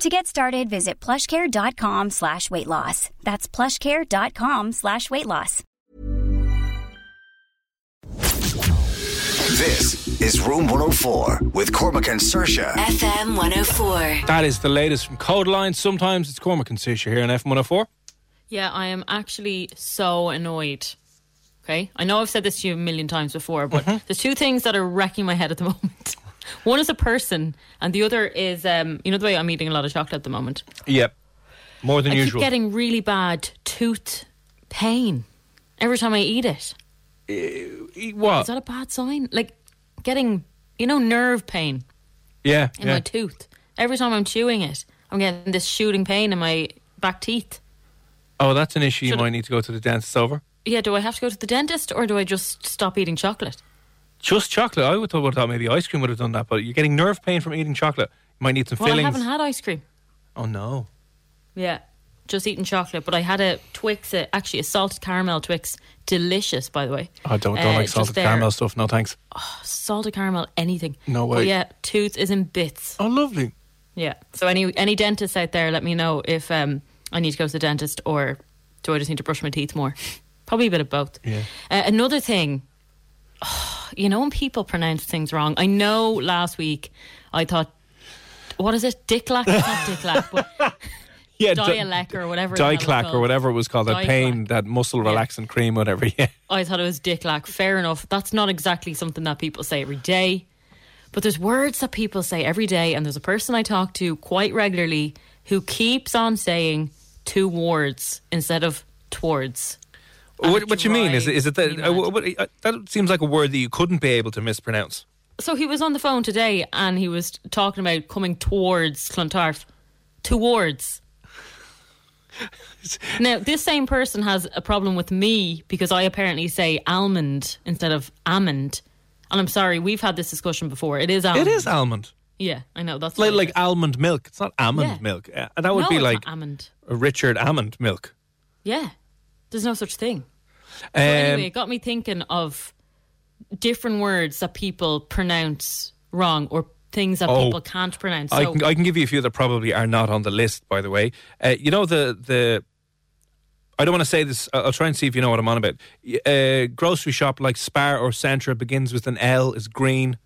To get started, visit plushcare.com slash weight loss. That's plushcare.com slash weight loss. This is Room 104 with Cormac and Saoirse. FM 104. That is the latest from Code Line. Sometimes it's Cormac and Saoirse here on FM 104. Yeah, I am actually so annoyed. Okay, I know I've said this to you a million times before, but Mm-hmm. there's two things that are wrecking my head at the moment. One is a person, and the other is, um, you know, the way I'm eating a lot of chocolate at the moment. Yep. More than I usual. keep getting really bad tooth pain every time I eat it. Eat what? Is that a bad sign? Like getting, you know, nerve pain yeah. in yeah. my tooth. Every time I'm chewing it, I'm getting this shooting pain in my back teeth. Oh, that's an issue you Should- might need to go to the dentist over. Yeah, do I have to go to the dentist or do I just stop eating chocolate? Just chocolate. I would have thought maybe ice cream would have done that, but you're getting nerve pain from eating chocolate. You might need some Well, I haven't had ice cream. oh no. Yeah, just eating chocolate. But I had a Twix, uh, actually a salted caramel Twix, delicious by the way. I don't, don't Uh, like salted caramel stuff. No thanks. Oh, Salted caramel, anything. No But way. yeah, tooth is in bits. Oh, lovely. Yeah. So any any dentists out there, let me know if um, I need to go to the dentist or do I just need to brush my teeth more. Probably a bit of both. Yeah. Uh, another thing, you know when people pronounce things wrong. I know last week I thought, what is it? Dicklac? It's not Dicklac, but Yeah, Dialec or whatever. Diclac or whatever it was called. That pain, that muscle relaxing cream, whatever. Yeah. I thought it was Dicklac. Fair enough. That's not exactly something that people say every day. But there's words that people say every day, and there's a person I talk to quite regularly who keeps on saying towards instead of towards. What, what you mean is is it that uh, what, uh, that seems like a word that you couldn't be able to mispronounce? So he was on the phone today and he was talking about coming towards Clontarf. Towards. now, this same person has a problem with me because I apparently say almond instead of almond. And I'm sorry, we've had this discussion before. It is almond. It is almond, Yeah, I know. That's like like almond milk. It's not almond Yeah. milk. Uh, that would No, be like almond. Richard Almond milk. Yeah, there's no such thing. Um, So anyway, it got me thinking of different words that people pronounce wrong or things that Oh, people can't pronounce. I can I can give you a few that probably are not on the list. By the way, uh, you know the the. I don't want to say this. I'll try and see if you know what I'm on about. A grocery shop like Spar or Centra begins with an L. Is green.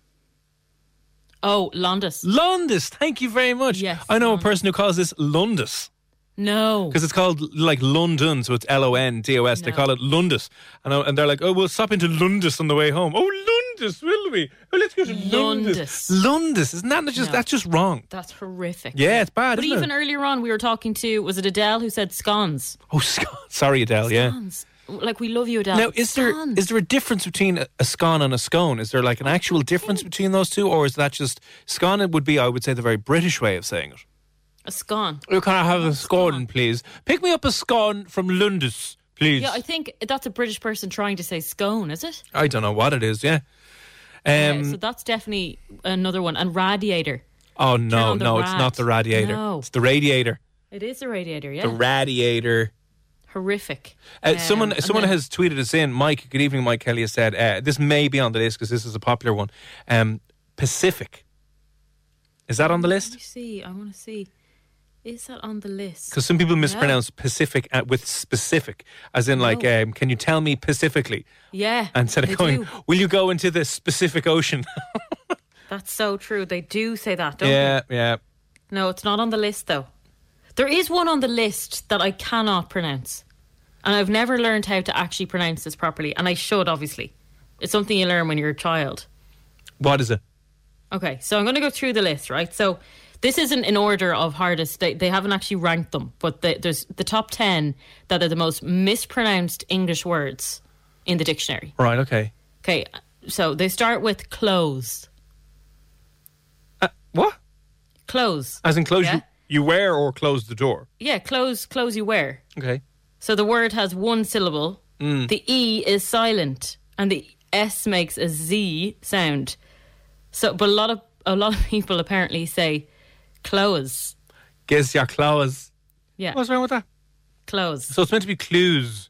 oh, Londis. Londis. Thank you very much. Yes, I know a person who calls this Lundus. No. because it's called like London, so it's L O N D O S. They No. call it Lundus, and I- and they're like, oh, we'll stop into Lundus on the way home. Oh, Lundus, will we? Oh, let's go to Lundus. Lundus. Lundus, isn't that just No. that's just wrong? That's horrific. Yeah, it's bad. But isn't even it? earlier on, we were talking to was it Adele who said scones? oh, sorry, Adele. Yeah. Scones. Like we love you, Adele. Now, is there scones. is there a difference between a, a scone and a scone? Is there like an actual difference between those two, or is that just scone? It would be, I would say, the very British way of saying it. A scone? Oh, can I have a scone, please? Pick me up a scone from Lundus, please. Yeah, I think that's a British person trying to say scone, is it? I don't know what it is. Yeah. Yeah, Um, so that's definitely another one. And radiator. Oh no, the no, it's not the radiator. No. It's the radiator. It is a radiator, yeah. The radiator. Horrific. Uh, Um, someone someone then- has tweeted us in. Mike, good evening. Mike Kelly has said uh, this may be on the list because this is a popular one. Um, Pacific. Is that on the Let list? me see. I want to see. Is that on the list? Because some people mispronounce Pacific uh, with specific, as in like, No. um, can you tell me Pacifically? Yeah. Instead of going, do. will you go into the Pacific Ocean? That's so true. They do say that, don't yeah, they? yeah. No, it's not on the list though. There is one on the list that I cannot pronounce. and I've never learned how to actually pronounce this properly, and I should obviously. It's something you learn when you're a child. What is it? Okay, so I'm going to go through the list, right? So this isn't in order of hardest. They, they haven't actually ranked them, but the, there's the top 10 that are the most mispronounced English words in the dictionary. Right. Okay. Okay, so they start with clothes. Uh, what? Clothes. As in close Yeah. you, you wear or close the door. Yeah, clothes, clothes you wear. Okay. So the word has one syllable. The E is silent, and the S makes a Z sound. So, but a lot of a lot of people apparently say clothes. Guess your clothes. Yeah, What's wrong with that? clothes. So it's meant to be clues.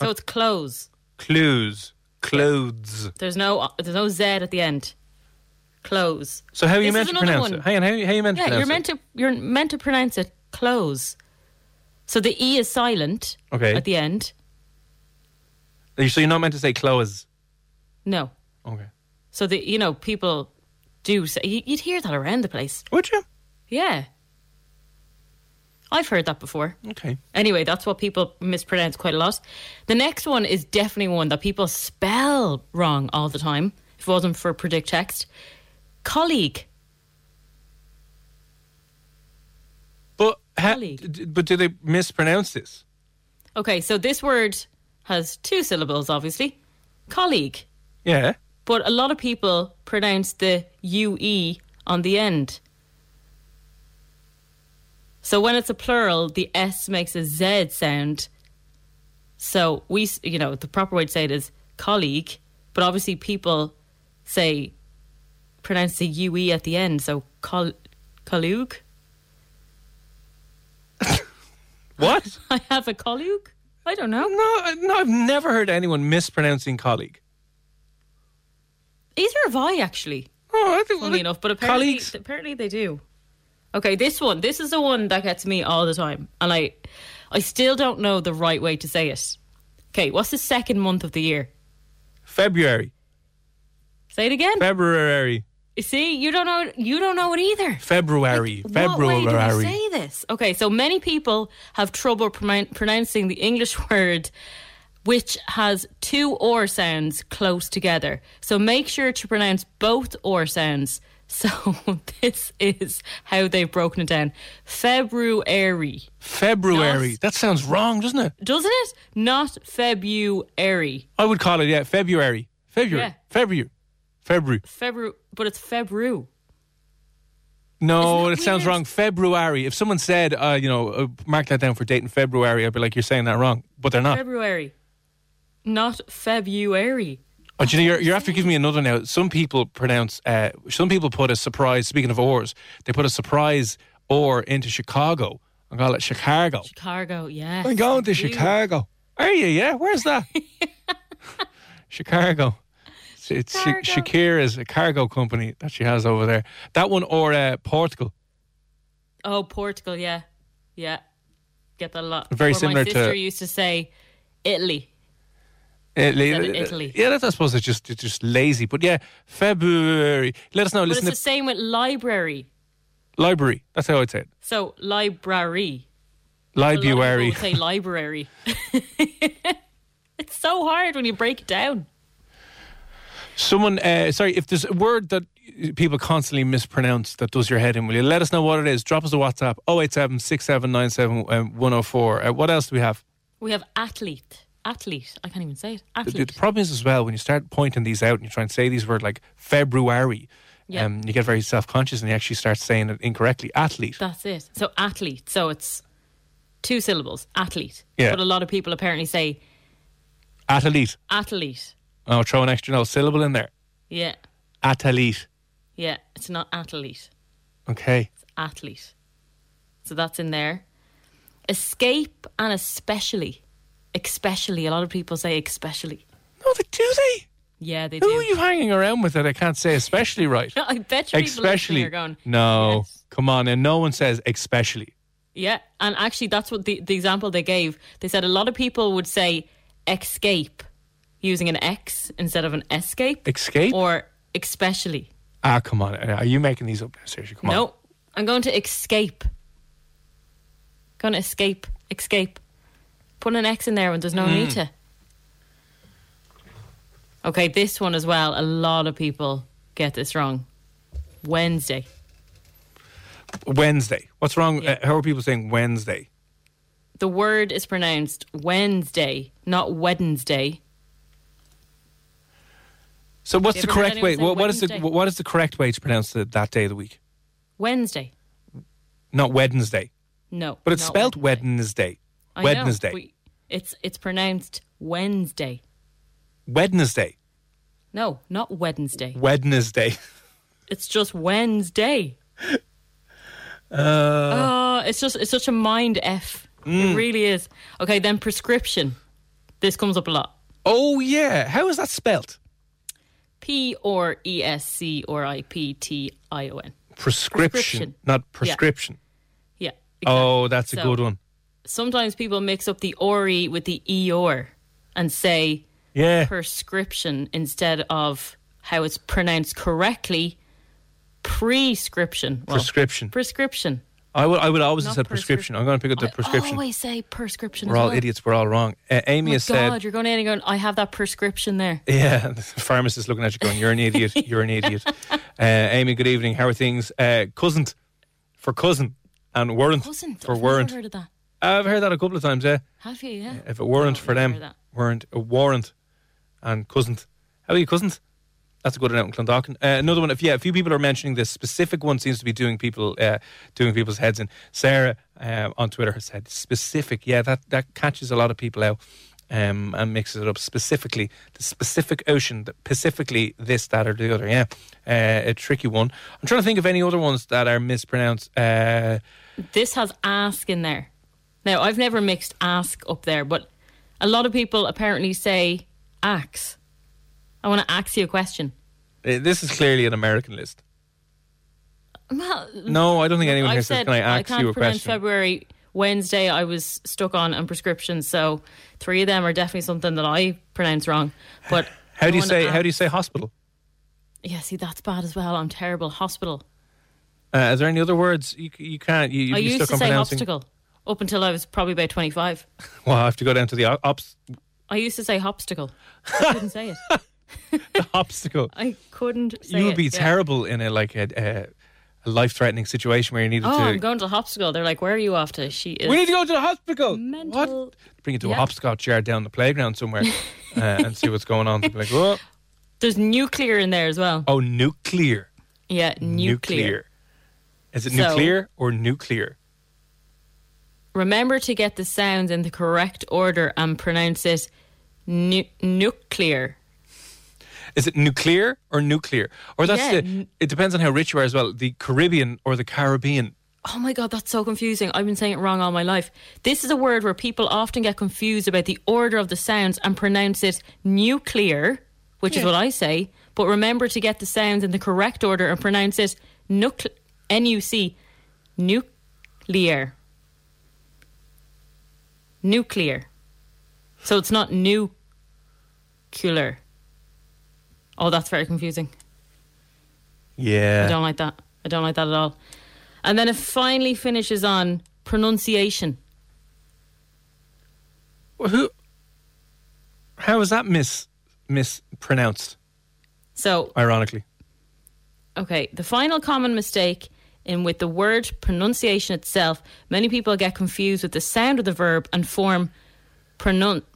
So it's clothes. Clues. Clothes. There's no there's no Z at the end. Clothes. So how are you This meant is to another pronounce one. it? Hang on, how, how are you meant to Yeah, pronounce you're it? meant to you're meant to pronounce it clothes. So the E is silent Okay. at the end. So you're not meant to say clothes. No. Okay. So the you know people do say you- you'd hear that around the place. Would you? Yeah. I've heard that before. Okay. Anyway, that's what people mispronounce quite a lot. The next one is definitely one that people spell wrong all the time. If it wasn't for predict text, colleague. But ha- Colleague. but do they mispronounce this? Okay, so this word has two syllables, obviously. Colleague. Yeah. But a lot of people pronounce the UE on the end. So when it's a plural, the S makes a Z sound. So we, you know, the proper way to say it is colleague, but obviously people say, pronounce the UE at the end. So col- colleague. What? I have a colleague? I don't know. no, no, I've never heard anyone mispronouncing colleague. Either have I, actually. Oh, I think Funny enough, but apparently, colleagues. apparently they do. Okay, this one, this is the one that gets me all the time, and I, I still don't know the right way to say it. Okay, what's the second month of the year? February, Say it again. February, You See, you don't know. You don't know it either. February, What way do February. say this? Okay, so many people have trouble pronoun- pronouncing the English word which has two or sounds close together. So make sure to pronounce both or sounds. So this is how they've broken it down. February. February. Yes. That sounds wrong, doesn't it? Doesn't it? Not February. I would call it yeah, February, February, Yeah. February, February. February, but it's February. No, it that sounds wrong. February. If someone said, uh, you know, uh, mark that down for date in February, I'd be like, you're saying that wrong, but they're not. February. Not February. Oh, do you know, you're, you're after giving me another now. Some people pronounce, uh, some people put a surprise, speaking of oars, they put a surprise or into Chicago and call it Chicago. Chicago, yeah. I'm going to Chicago. Are you? Yeah. Where's that? Chicago. It's, it's Sha- Chicago. Shakira's a cargo company that she has over there. That one or uh, Portugal. Oh, Portugal, yeah. Yeah. Get that a lot. Very Or similar my to- sister used to say Italy. Italy. Said Italy. Yeah, that's, I suppose it's just it's just lazy. But yeah, February. Let us know. But it's the same with library. library. That's how I'd say it. So library. A lot of people Library. say library. it's so hard when you break it down. Someone, uh, sorry, if there's a word that people constantly mispronounce that does your head in, will you let us know what it is? Drop us a WhatsApp 087 6797 104. Uh, what else do we have? We have athlete. Athlete. I can't even say it. The, Athlete. the problem is as well when you start pointing these out and you try and say these words like February, Yeah. um, you get very self conscious and you actually start saying it incorrectly. Athlete. That's it. So athlete. So it's two syllables. Athlete. Yeah. But a lot of people apparently say Athlete. athlete. Oh, throw an extra no syllable in there. Yeah. Athlete. Yeah. It's not athlete. Okay. athlete. So that's in there. Escape and especially. Especially. A lot of people say especially. No, they, do they? Yeah, they do Who are you hanging around with that I can't say especially right? I bet you especially. are going. no, Yes. come on. And no one says especially. Yeah, and actually, that's what the, the example they gave. They said a lot of people would say escape using an X instead of an escape. Escape? Or especially. Ah, come on. Are you making these up now? Seriously, come on. No, I'm going to escape. Going to escape. Escape. Put an X in there when there's no Hmm. need to. Okay, this one as well. A lot of people get this wrong. Wednesday. Wednesday. What's wrong? Yeah. Uh, how are people saying Wednesday? The word is pronounced Wednesday, not Wednesday. So what's the correct way? What, what is the what is the correct way to pronounce the, that day of the week? Wednesday. Not Wednesday, No. but it's spelled Wednesday. Wednesday. I know, Wednesday. It's it's pronounced Wednesday. Wednesday. No, not Wednesday. Wednesday. It's just Wednesday. Uh, oh, it's just it's such a mind f. Mm. It really is. Okay, then prescription. This comes up a lot. oh yeah. How is that spelt? P or E S C or I P T I O N. Prescription, Prescription. not prescription. Yeah. Oh, exactly. that's a So, good one. Sometimes people mix up the ori with the eor and say Yeah. prescription instead of how it's pronounced correctly. Prescription. Well, prescription. prescription. I would I would always have said prescription. I'm going to pick up the I prescription. always say prescription. We're all well. idiots. We're all wrong. Uh, Amy Oh has God, said, you're going in and going, I have that prescription there. Yeah, the pharmacist looking at you going, You're an idiot. You're an idiot. Uh, Amy, good evening. How are things? Uh, cousin for cousin and weren't Cousin, for I've weren't. heard of that. I've heard that a couple of times, yeah. Have you? Yeah. If it weren't for them, weren't a warrant and cousins. How are you, cousins? That's a good one out in Clondalkin. Uh, another one, if yeah, a few people are mentioning this specific one seems to be doing people uh, doing people's heads in. Sarah uh, on Twitter has said specific. Yeah, that that catches a lot of people out. Um, and mixes it up specifically the specific ocean, the Pacifically this, that, or the other. Yeah, uh, a tricky one. I'm trying to think of any other ones that are mispronounced. Uh, This has ask in there. Now, I've never mixed ask up there, but a lot of people apparently say axe. I want to ask you a question. uh, this is clearly an American list. Well, No, I don't think anyone I've here says, said "Can I ask can't you a pronounce question?" February. Wednesday, I was stuck on on prescriptions, so three of them are definitely something that I pronounce wrong. But How do you I say? How do you say hospital? Yeah, see, that's bad as well. I'm terrible. Hospital. Uh, is there any other words you you can't? You, I you used stuck to on say pronouncing? obstacle up until I was probably about 25. Well, I have to go down to the ops, I used to say hopsticle. I couldn't say it. the obstacle. I couldn't say You would it, be yeah. terrible in a like a, a, a life threatening situation where you needed Oh, to. I'm going to hopsticle. They're like, where are you off to? She is. we need to go to the hospital. Mental- What? Bring it to a hopscotch yard down the playground somewhere uh, and see what's going on. Be like, oh, There's nuclear in there as well. oh, nuclear. Yeah, nuclear. Is it So- nuclear or nuclear? Remember to get the sounds in the correct order and pronounce it nu- nuclear. Is it nuclear or nuclear? Or that's Yeah, the. It depends on how rich you are as well. The Caribbean or the Caribbean. Oh my god, that's so confusing. I've been saying it wrong all my life. This is a word where people often get confused about the order of the sounds and pronounce it nuclear, which is what I say. But remember to get the sounds in the correct order and pronounce it nucle- N-U-C, nuclear. Nuclear. So it's not nuclear. Oh, that's very confusing. Yeah. I don't like that. I don't like that at all. And then it finally finishes on pronunciation. Well, Who? How is that mis mispronounced? So, Ironically. okay, the final common mistake in with the word pronunciation itself, many people get confused with the sound of the verb and form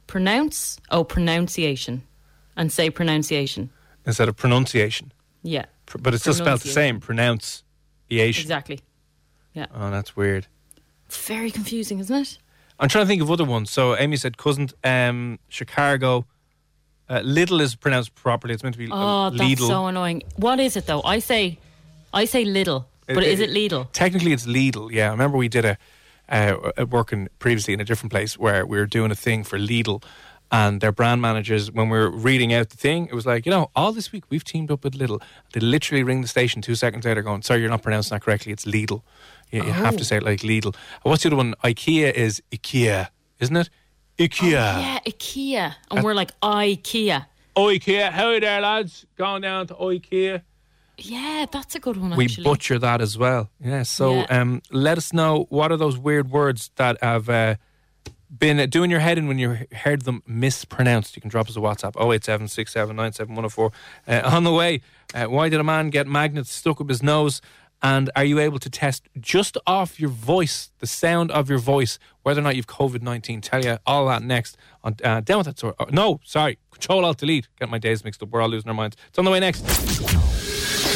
pronounce, oh, pronunciation, and say pronunciation. instead of pronunciation. Yeah, Pr- But it's still spelled the same. Pronounce. exactly. Yeah. Oh, that's weird. It's very confusing, isn't it? I'm trying to think of other ones. So Amy said cousin, um, Chicago. Uh, Lidl is pronounced properly. It's meant to be uh, Oh, that's so annoying. What is it though? I say, I say little, but is it Lidl? Technically, it's Lidl. Yeah, I remember we did a uh, working previously in a different place where we were doing a thing for Lidl, and their brand managers, when we were reading out the thing, it was like, you know, all this week we've teamed up with Lidl. They literally ring the station two seconds later, going, "Sorry, you're not pronouncing that correctly. It's Lidl. You, you have Oh. to say it like Lidl." What's the other one? IKEA is IKEA, isn't it? IKEA. Yeah, IKEA, and we're like IKEA. IKEA. How are there, lads? Going down to IKEA. Yeah, that's a good one. we Actually, butcher that as well. Yeah. So Yeah. Um, let us know what are those weird words that have uh, been uh, doing your head in when you heard them mispronounced, you can drop us a WhatsApp 08767971004. Uh, on the way, uh, why did a man get magnets stuck up his nose? And are you able to test just off your voice, the sound of your voice, whether or not you've COVID 19? Tell you all that next on uh, Down with That Sort. Oh, no, sorry. Control Alt Delete. Get my days mixed up. We're all losing our minds. It's on the way next.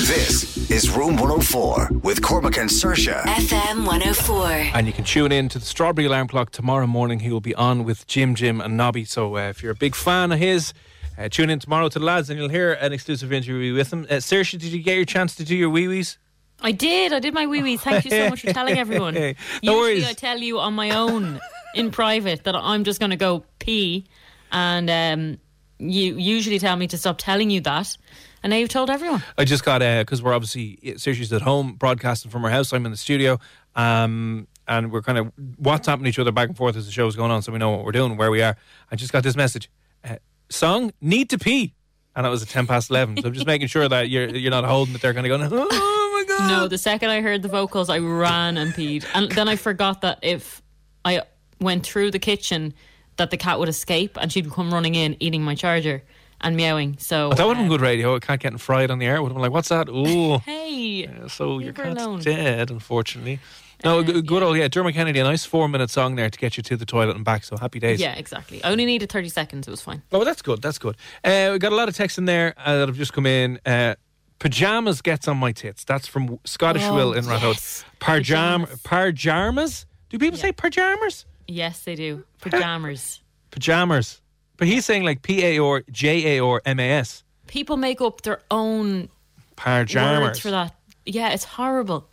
This is Room 104 with Cormac and Saoirse. FM 104. And you can tune in to the Strawberry Alarm Clock tomorrow morning. He will be on with Jim, Jim, and Nobby. So uh, if you're a big fan of his, uh, tune in tomorrow to the lads and you'll hear an exclusive interview with him. Uh, Saoirse, did you get your chance to do your wee wees? I did. I did my wee wees. Thank you so much for telling everyone. No Usually worries. I tell you on my own in private that I'm just going to go pee, and um, you usually tell me to stop telling you that, and now you've told everyone. I just got a, because we're obviously Saoirse's at home broadcasting from her house. I'm in the studio, um, and we're kind of WhatsApping each other back and forth as the show's going on, so we know what we're doing, where we are. I just got this message: uh, song "Need to Pee," and it was at ten past eleven. So I'm just making sure that you're you're not holding it there, kind of going, "Oh my god." No, the second I heard the vocals, I ran and peed, and then I forgot that if I went through the kitchen, that the cat would escape and she'd come running in, eating my charger and meowing. So That would have been uh, good radio. A cat getting fried on the air would have been like, "What's that?" Ooh. Hey, So your cat's alone. dead, unfortunately. No, g- good old yeah, Dermot Kennedy, a nice four-minute song there to get you to the toilet and back. So happy days. yeah, exactly. I only needed thirty seconds. It was fine. Oh, that's good. That's good. Uh, we got a lot of texts in there uh, that have just come in. Uh, pajamas gets on my tits. That's from Scottish Oh, Will in Rathood. yes. Parjam parjamas. Do people Yeah. say pajamas? Yes, they do. Pajamas. Pajamas. But he's saying like P A or J A or M A S. People make up their own Parjamas. words for that. Yeah, it's horrible.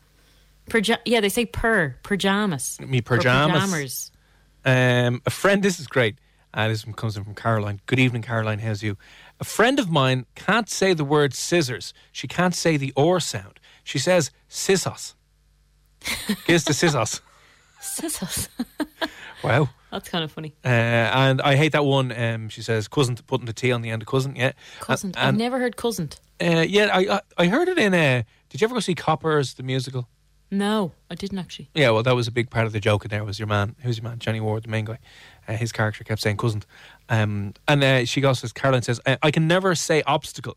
Perja- yeah, they say per pajamas. Me pajamas. pajamas. Um, a friend, this is great. Uh, this one comes in from Caroline. Good evening, Caroline. How's you? A friend of mine can't say the word scissors. She can't say the or sound. She says scissors. Here's the scissors. Scissors. Wow. That's kind of funny. Uh, and I hate that one. Um, she says cousin putting the T on the end of cousin. Yeah. Cousin. And, I've never heard cousin. uh, yeah, I, I I heard it in. Uh, did you ever go see Coppers the musical? No, I didn't actually. Yeah, well, that was a big part of the joke in there. Was your man? Who's your man? Johnny Ward, the main guy. Uh, his character kept saying cousin. Um, and uh, she goes, says Caroline says, I, I can never say obstacle,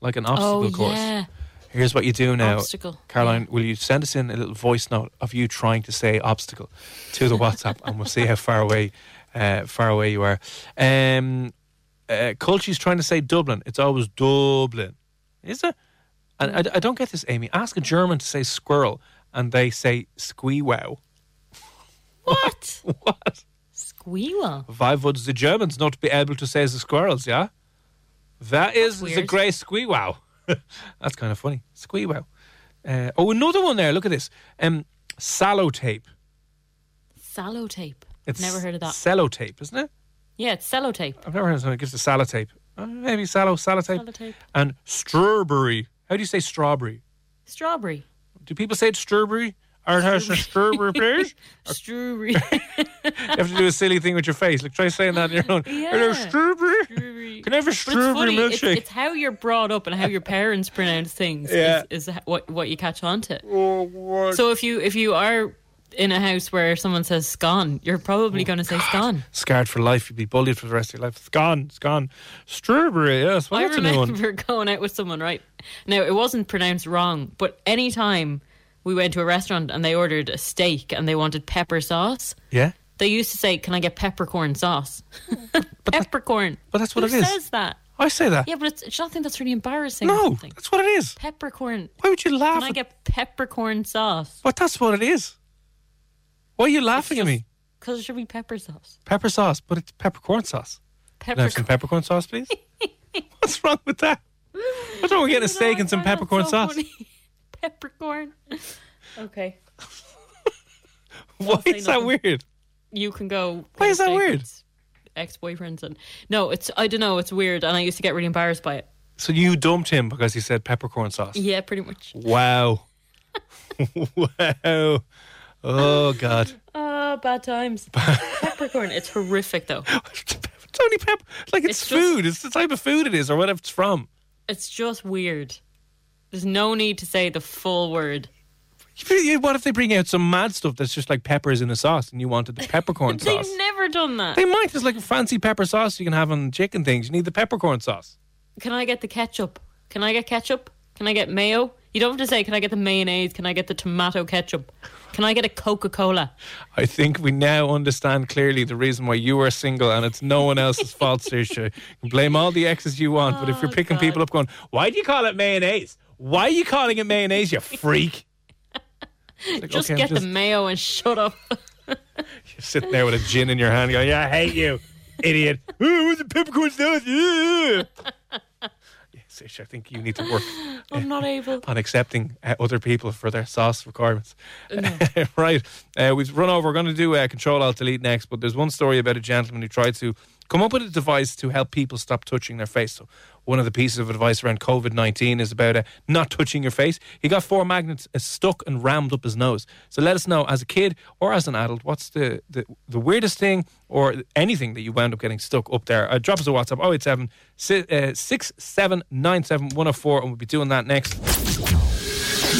like an obstacle oh course. yeah. Here's what you do now, Obstacle, Caroline. Will you send us in a little voice note of you trying to say obstacle to the WhatsApp, and we'll see how far away, uh, far away you are. Um, uh, Colchie's trying to say Dublin. It's always Dublin, is it? And I, I don't get this, Amy. Ask a German to say squirrel, and they say squeewow. What? What? Squeewell. Why would the Germans not be able to say the squirrels? Yeah, that is the grey squeewow. That's kind of funny. Squeewow. Uh, oh, another one there. Look at this. Um, sallow tape. Sallow tape. It's Never heard of that. Cello tape, isn't it? Yeah, it's cello tape. I've never heard of someone It gives the sallow tape. Uh, maybe sallow, sallow tape. Sallow tape. And strawberry. How do you say strawberry? Strawberry. Do people say it's strawberry? Or has a strawberry, please? Strawberry. You have to do a silly thing with your face. Like try saying that on your own. Hello, Yeah. strawberry. Strawberry. Can I have a it's strawberry funny. It's, milkshake? it's how you're brought up and how your parents pronounce things. Yeah. Is, is what what you catch on to. Oh, what? So if you if you are in a house where someone says scone, you're Oh, probably going to say scone. Scarred for life. You'd be bullied for the rest of your life. It's gone. Strawberry. Yes. Well, I that's a new one. remember going out with someone, right? Now, it wasn't pronounced wrong, but anytime we went to a restaurant and they ordered a steak and they wanted pepper sauce, Yeah. they used to say, Can I get peppercorn sauce? peppercorn. but that's what Who it is. says that? I say that. Yeah, but it's, it's nothing that's really embarrassing. no, that's what it is. Peppercorn. Why would you laugh? Can I get peppercorn sauce? But that's what it is. Why are you laughing at me? Because it should be pepper sauce. Pepper sauce, but it's peppercorn sauce. Can I have some Peppercorn. peppercorn sauce, please? What's wrong with that? What's wrong with getting a steak and some peppercorn so sauce? funny? peppercorn. Okay. Why say is that weird? You can go. Why is that weird? Ex-boyfriends and no, it's I don't know. It's weird, and I used to get really embarrassed by it. So you dumped him because he said peppercorn sauce. Yeah, pretty much. Wow. wow. Oh God. Oh, bad times. peppercorn. It's horrific though. It's only pepper. Like it's, It's just- food. It's the type of food it is, or what it's from. It's just weird. There's no need to say the full word. What if they bring out some mad stuff that's just like peppers in a sauce, and you wanted the peppercorn sauce? They've never done that. They might. There's like a fancy pepper sauce you can have on chicken things. You need the peppercorn sauce. Can I get the ketchup? Can I get ketchup? Can I get mayo? You don't have to say, can I get the mayonnaise? Can I get the tomato ketchup? Can I get a Coca Cola? I think we now understand clearly the reason why you are single and it's no one else's fault, Saoirse. You can blame all the exes you want, but if you're Oh, picking God. people up going, why do you call it mayonnaise? Why are you calling it mayonnaise, you freak? Like, Just okay, I'm get the mayo and shut up. You're sitting there with a gin in your hand going, yeah, I hate you, idiot. Ooh, what's the peppercorn sauce? Yeah. Yeah, Saoirse, I think you need to work I'm not able. on accepting uh, other people for their sauce requirements. right. Uh, we've run over. We're going to do uh, Control Alt Delete next, but there's one story about a gentleman who tried to come up with a device to help people stop touching their face. So, one of the pieces of advice around COVID 19 is about uh, not touching your face. He got four magnets uh, stuck and rammed up his nose. So, let us know as a kid or as an adult what's the, the, the weirdest thing or anything that you wound up getting stuck up there. Uh, drop us a WhatsApp 087 si- uh, 6797 104, and we'll be doing that next.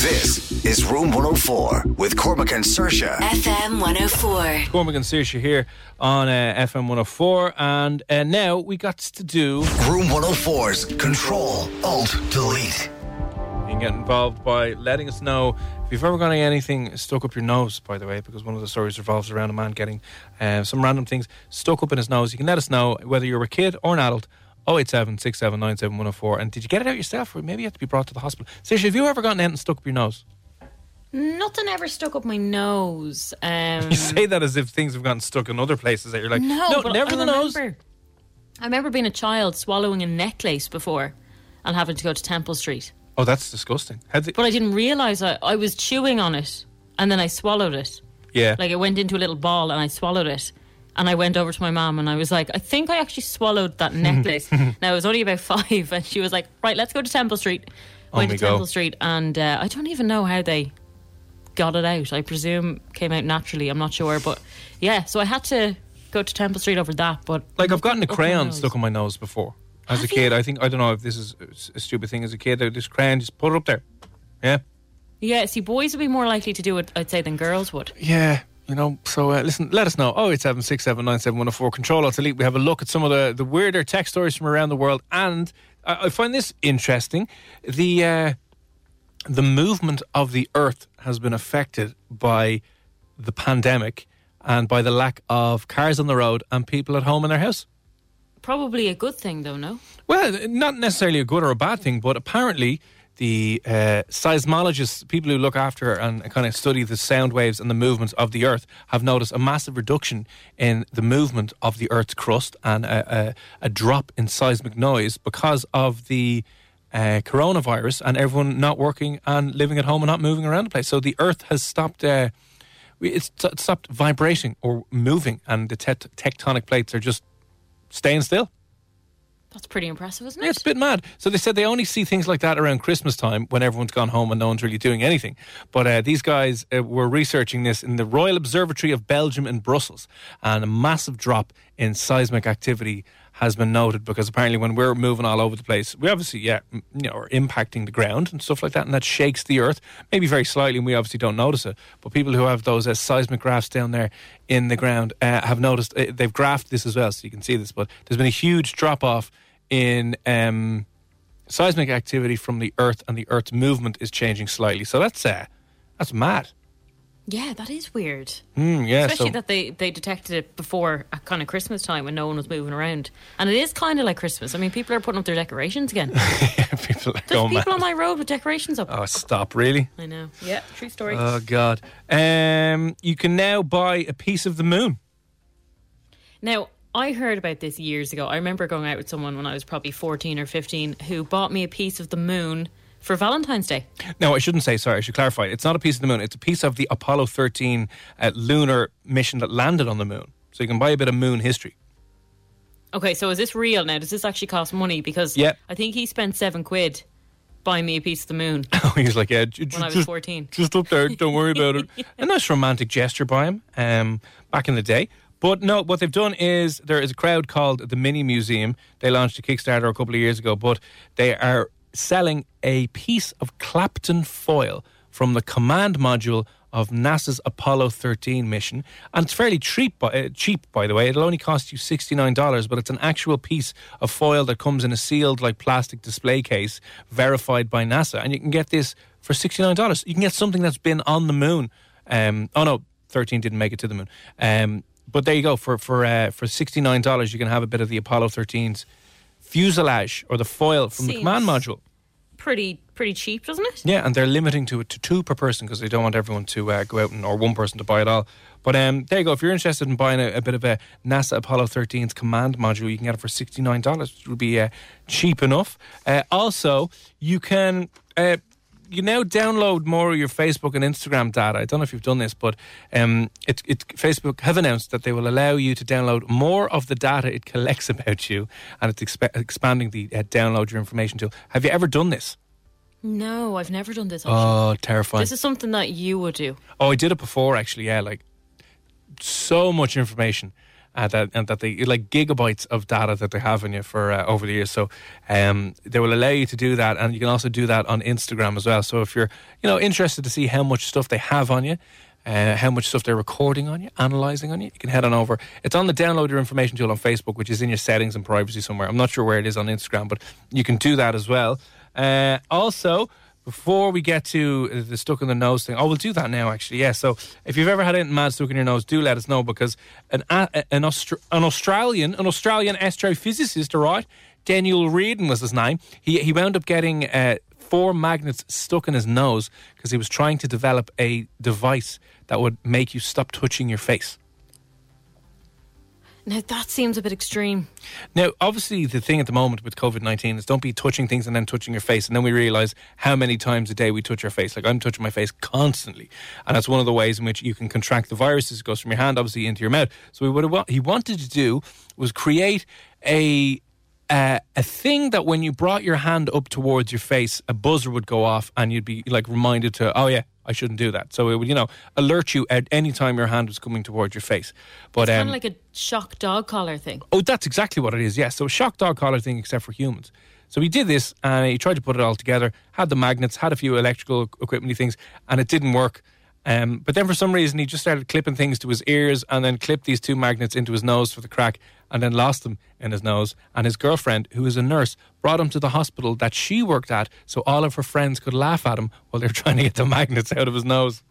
This is Room 104 with Cormac and Saoirse. FM 104. Cormac and Saoirse here on uh, FM 104, and uh, now we got to do. Room 104's Control Alt Delete. You can get involved by letting us know if you've ever got anything stuck up your nose, by the way, because one of the stories revolves around a man getting uh, some random things stuck up in his nose. You can let us know whether you're a kid or an adult. 087 6797 104. And did you get it out yourself, or maybe you had to be brought to the hospital? Saoirse, have you ever gotten anything stuck up your nose? Nothing ever stuck up my nose. Um, You say that as if things have gotten stuck in other places that you're like, no, no, never I the nose. I remember being a child swallowing a necklace before and having to go to Temple Street. Oh, that's disgusting. But I didn't realise I, I was chewing on it and then I swallowed it. yeah. Like it went into a little ball and I swallowed it. And I went over to my mum and I was like, I think I actually swallowed that necklace. now I was only about five, and she was like, Right, let's go to Temple Street. Went we to go. Temple Street, and uh, I don't even know how they got it out. I presume came out naturally. I'm not sure, but yeah. So I had to go to Temple Street over that. But Like I've gotten a crayon stuck on my nose before as a kid. you? I think I don't know if this is a- a stupid thing as a kid. This crayon just put it up there. Yeah, Yeah, see, boys would be more likely to do it, I'd say, than girls would. yeah. You know, so uh, listen, let us know. Oh, it's seven six seven nine seven one zero four. Control Alt Delete. We have a look at some of the the weirder tech stories from around the world, and I, I find this interesting. The uh, the movement of the Earth has been affected by the pandemic and by the lack of cars on the road and people at home in their house. Probably a good thing, though, no? Well, not necessarily a good or a bad thing, but apparently the uh, seismologists, people who look after and kind of study the sound waves and the movements of the Earth, have noticed a massive reduction in the movement of the Earth's crust and a, a, a drop in seismic noise because of the uh, coronavirus and everyone not working and living at home and not moving around the place. So the Earth has stopped. Uh, it's t- stopped vibrating or moving, and the te- tectonic plates are just staying still. That's pretty impressive, isn't it? Yeah, it's a bit mad. So they said they only see things like that around Christmas time when everyone's gone home and no one's really doing anything. But uh, these guys uh, were researching this in the Royal Observatory of Belgium in Brussels, and a massive drop in seismic activity has been noted because apparently when we're moving all over the place, we obviously yeah you know are impacting the ground and stuff like that, and that shakes the earth maybe very slightly, and we obviously don't notice it. But people who have those uh, seismic graphs down there in the ground uh, have noticed uh, they've graphed this as well, so you can see this. But there's been a huge drop off in um, seismic activity from the Earth, and the Earth's movement is changing slightly. So that's uh, that's mad. Yeah, that is weird. Mm, yeah, Especially so that they, they detected it before at kind of Christmas time when no one was moving around. And it is kind of like Christmas. I mean, people are putting up their decorations again. There's people are people going mad. on my road with decorations up. Oh, stop! Really? I know. Yeah, true story. Oh God! Um, you can now buy a piece of the moon. Now, I heard about this years ago. I remember going out with someone when I was probably 14 or 15 who bought me a piece of the moon for Valentine's Day. No, I shouldn't say. Sorry, I should clarify. It's not a piece of the moon. It's a piece of the Apollo 13 uh, lunar mission that landed on the moon. So you can buy a bit of moon history. Okay, so is this real now? Does this actually cost money? Because Yeah. I think he spent seven quid buying me a piece of the moon he was like, "Yeah, j- when I was just, 14. just up there. Don't worry about it." A nice romantic gesture by him um, back in the day. But no, what they've done is there is a crowd called the Mini Museum. They launched a Kickstarter a couple of years ago, but they are selling a piece of Kapton foil from the command module of NASA's Apollo 13 mission, and it's fairly cheap. Uh, cheap, by the way. It'll only cost you sixty nine dollars, but it's an actual piece of foil that comes in a sealed, like plastic display case, verified by NASA, and you can get this for sixty nine dollars. You can get something that's been on the moon. Um, oh no, 13 didn't make it to the moon. Um, but there you go. For for uh, for sixty nine dollars, you can have a bit of the Apollo 13's fuselage or the foil from the command module. Pretty pretty cheap, doesn't it? Yeah, and they're limiting to it to two per person because they don't want everyone to uh, go out and or one person to buy it all. But um, there you go. If you're interested in buying a, a bit of a NASA Apollo 13's command module, you can get it for sixty nine dollars, which would be uh, cheap enough. Uh, also, you can. You now download more of your Facebook and Instagram data. I don't know if you've done this, but um, it, it, Facebook have announced that they will allow you to download more of the data it collects about you, and it's expe- expanding the uh, download your information tool. Have you ever done this? No, I've never done this. Actually. Oh, terrifying! this is something that you would do. Oh, I did it before actually. Yeah, like so much information. Uh, that and that they like gigabytes of data that they have on you for uh, over the years. So um, they will allow you to do that, and you can also do that on Instagram as well. So if you're you know interested to see how much stuff they have on you. Uh, how much stuff they're recording on you, analysing on you. You can head on over. It's on the download your information tool on Facebook, which is in your settings and privacy somewhere. I'm not sure where it is on Instagram, but you can do that as well. Uh, also, before we get to the stuck in the nose thing, oh, we'll do that now. Actually, yeah. So if you've ever had anything mad stuck in your nose, do let us know because an an, Austra- an Australian an Australian astrophysicist, right, Daniel Reardon was his name. He he wound up getting uh, four magnets stuck in his nose because he was trying to develop a device that would make you stop touching your face. Now that seems a bit extreme. Now, obviously, the thing at the moment with COVID 19 is don't be touching things and then touching your face. And then we realize how many times a day we touch our face. Like, I'm touching my face constantly. And that's one of the ways in which you can contract the virus. It goes from your hand, obviously, into your mouth. So, what he wanted to do was create a. Uh, a thing that when you brought your hand up towards your face, a buzzer would go off and you'd be like reminded to, oh yeah, I shouldn't do that. So it would, you know, alert you at any time your hand was coming towards your face. But Kind um, of like a shock dog collar thing. Oh, that's exactly what it is. Yes. So a shock dog collar thing, except for humans. So he did this, and he tried to put it all together. Had the magnets, had a few electrical equipment things, and it didn't work. Um, but then for some reason he just started clipping things to his ears, and then clipped these two magnets into his nose for the crack, and then lost them in his nose. And his girlfriend, who is a nurse, brought him to the hospital that she worked at, so all of her friends could laugh at him while they're trying to get the magnets out of his nose.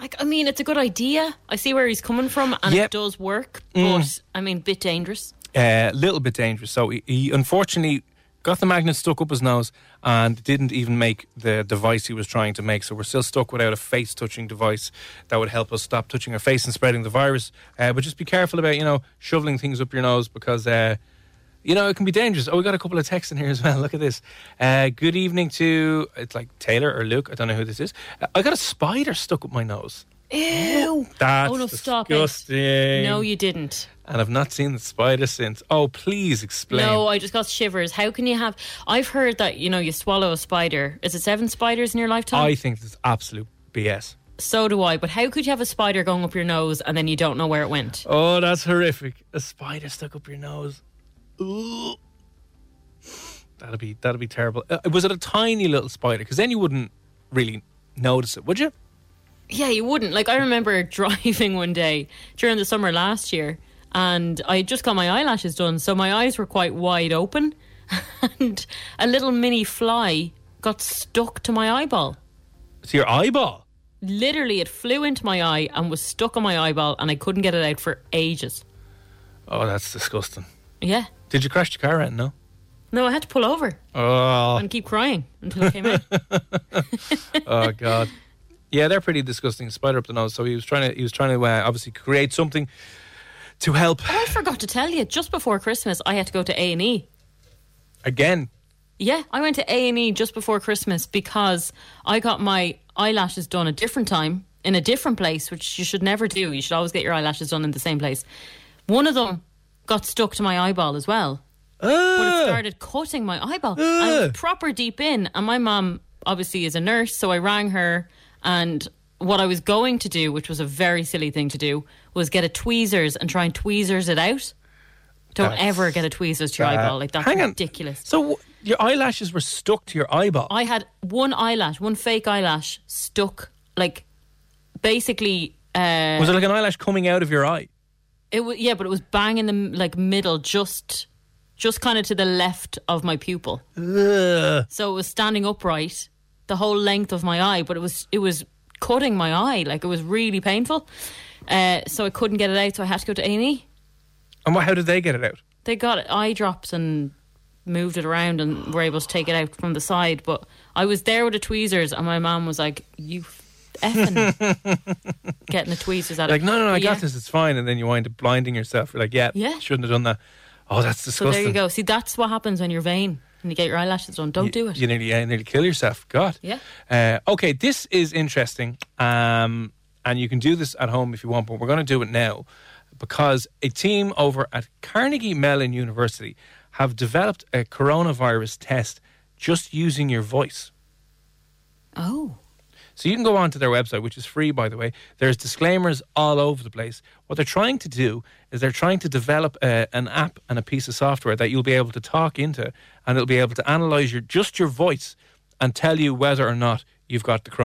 Like, I mean, it's a good idea. I see where he's coming from, and Yep. it does work. But I mean, bit dangerous. a little bit dangerous. So he, he unfortunately got the magnet stuck up his nose and didn't even make the device he was trying to make. So we're still stuck without a face touching device that would help us stop touching our face and spreading the virus. Uh, but just be careful about, you know, shoveling things up your nose because. Uh, you know, it can be dangerous. Oh, we got a couple of texts in here as well. Look at this. Uh, good evening to, it's like Taylor or Luke. I don't know who this is. Uh, I got a spider stuck up my nose. Ew. That's oh no, stop disgusting. it. No, you didn't. And I've not seen the spider since. Oh, please explain. No, I just got shivers. How can you have? I've heard that you know you swallow a spider. Is it seven spiders in your lifetime? I think is absolute BS. so do I. But how could you have a spider going up your nose and then you don't know where it went? Oh, that's horrific. A spider stuck up your nose. Ooh. That'd be that'd be terrible. Uh, was it a tiny little spider? Because then you wouldn't really notice it, would you? Yeah, you wouldn't. Like I remember driving one day during the summer last year, and I had just got my eyelashes done, so my eyes were quite wide open, and a little mini fly got stuck to my eyeball. To your eyeball. Literally, it flew into my eye and was stuck on my eyeball, and I couldn't get it out for ages. Oh, that's disgusting. Yeah. Did you crash the car in? No. No, I had to pull over Oh, and keep crying until it came out. oh God. Yeah, they're pretty disgusting. Spider up the nose. So he was trying to he was trying to uh, obviously create something to help Oh, I forgot to tell you, just before Christmas, I had to go to A and E. again. Yeah, I went to A and E just before Christmas because I got my eyelashes done a different time in a different place, which you should never do. You should always get your eyelashes done in the same place. One of them got stuck to my eyeball as well, but it ah! started cutting my eyeball. Ah! Was proper deep in, and my mum obviously is a nurse, so I rang her and. What I was going to do, which was a very silly thing to do, was get a tweezers and try and tweezers it out. Don't That's- ever get a tweezers to your eyeball. Like that's hang on. ridiculous. So w- your eyelashes were stuck to your eyeball. I had one eyelash, one fake eyelash stuck like basically, uh, Was it like an eyelash coming out of your eye? it was yeah, but it was bang in the like middle, just just kind of to the left of my pupil. So it was standing upright, the whole length of my eye, but it was it was cutting my eye, like it was really painful. Uh, so I couldn't get it out, so I had to go to A and what, how did they get it out? They got eye drops and moved it around and were able to take it out from the side. But I was there with the tweezers, and my mum was like, "You effing getting the tweezers out." Like, no, no, no, I Yeah. got this. It's fine. And then you wind up blinding yourself. You're like, yeah, Yeah. shouldn't have done that. Oh, that's disgusting. So there you go. See, that's what happens when you're vain and you get your eyelashes done. Don't You- do it. You nearly, yeah, nearly kill yourself. God. Yeah. Uh, okay, this is interesting. Um, and you can do this at home if you want, but we're going to do it now because a team over at Carnegie Mellon University have developed a coronavirus test just using your voice. oh, So you can go onto their website, which is free, by the way. There's disclaimers all over the place. What they're trying to do is they're trying to develop a, an app and a piece of software that you'll be able to talk into, and it'll be able to analyze your just your voice and tell you whether or not you've got the.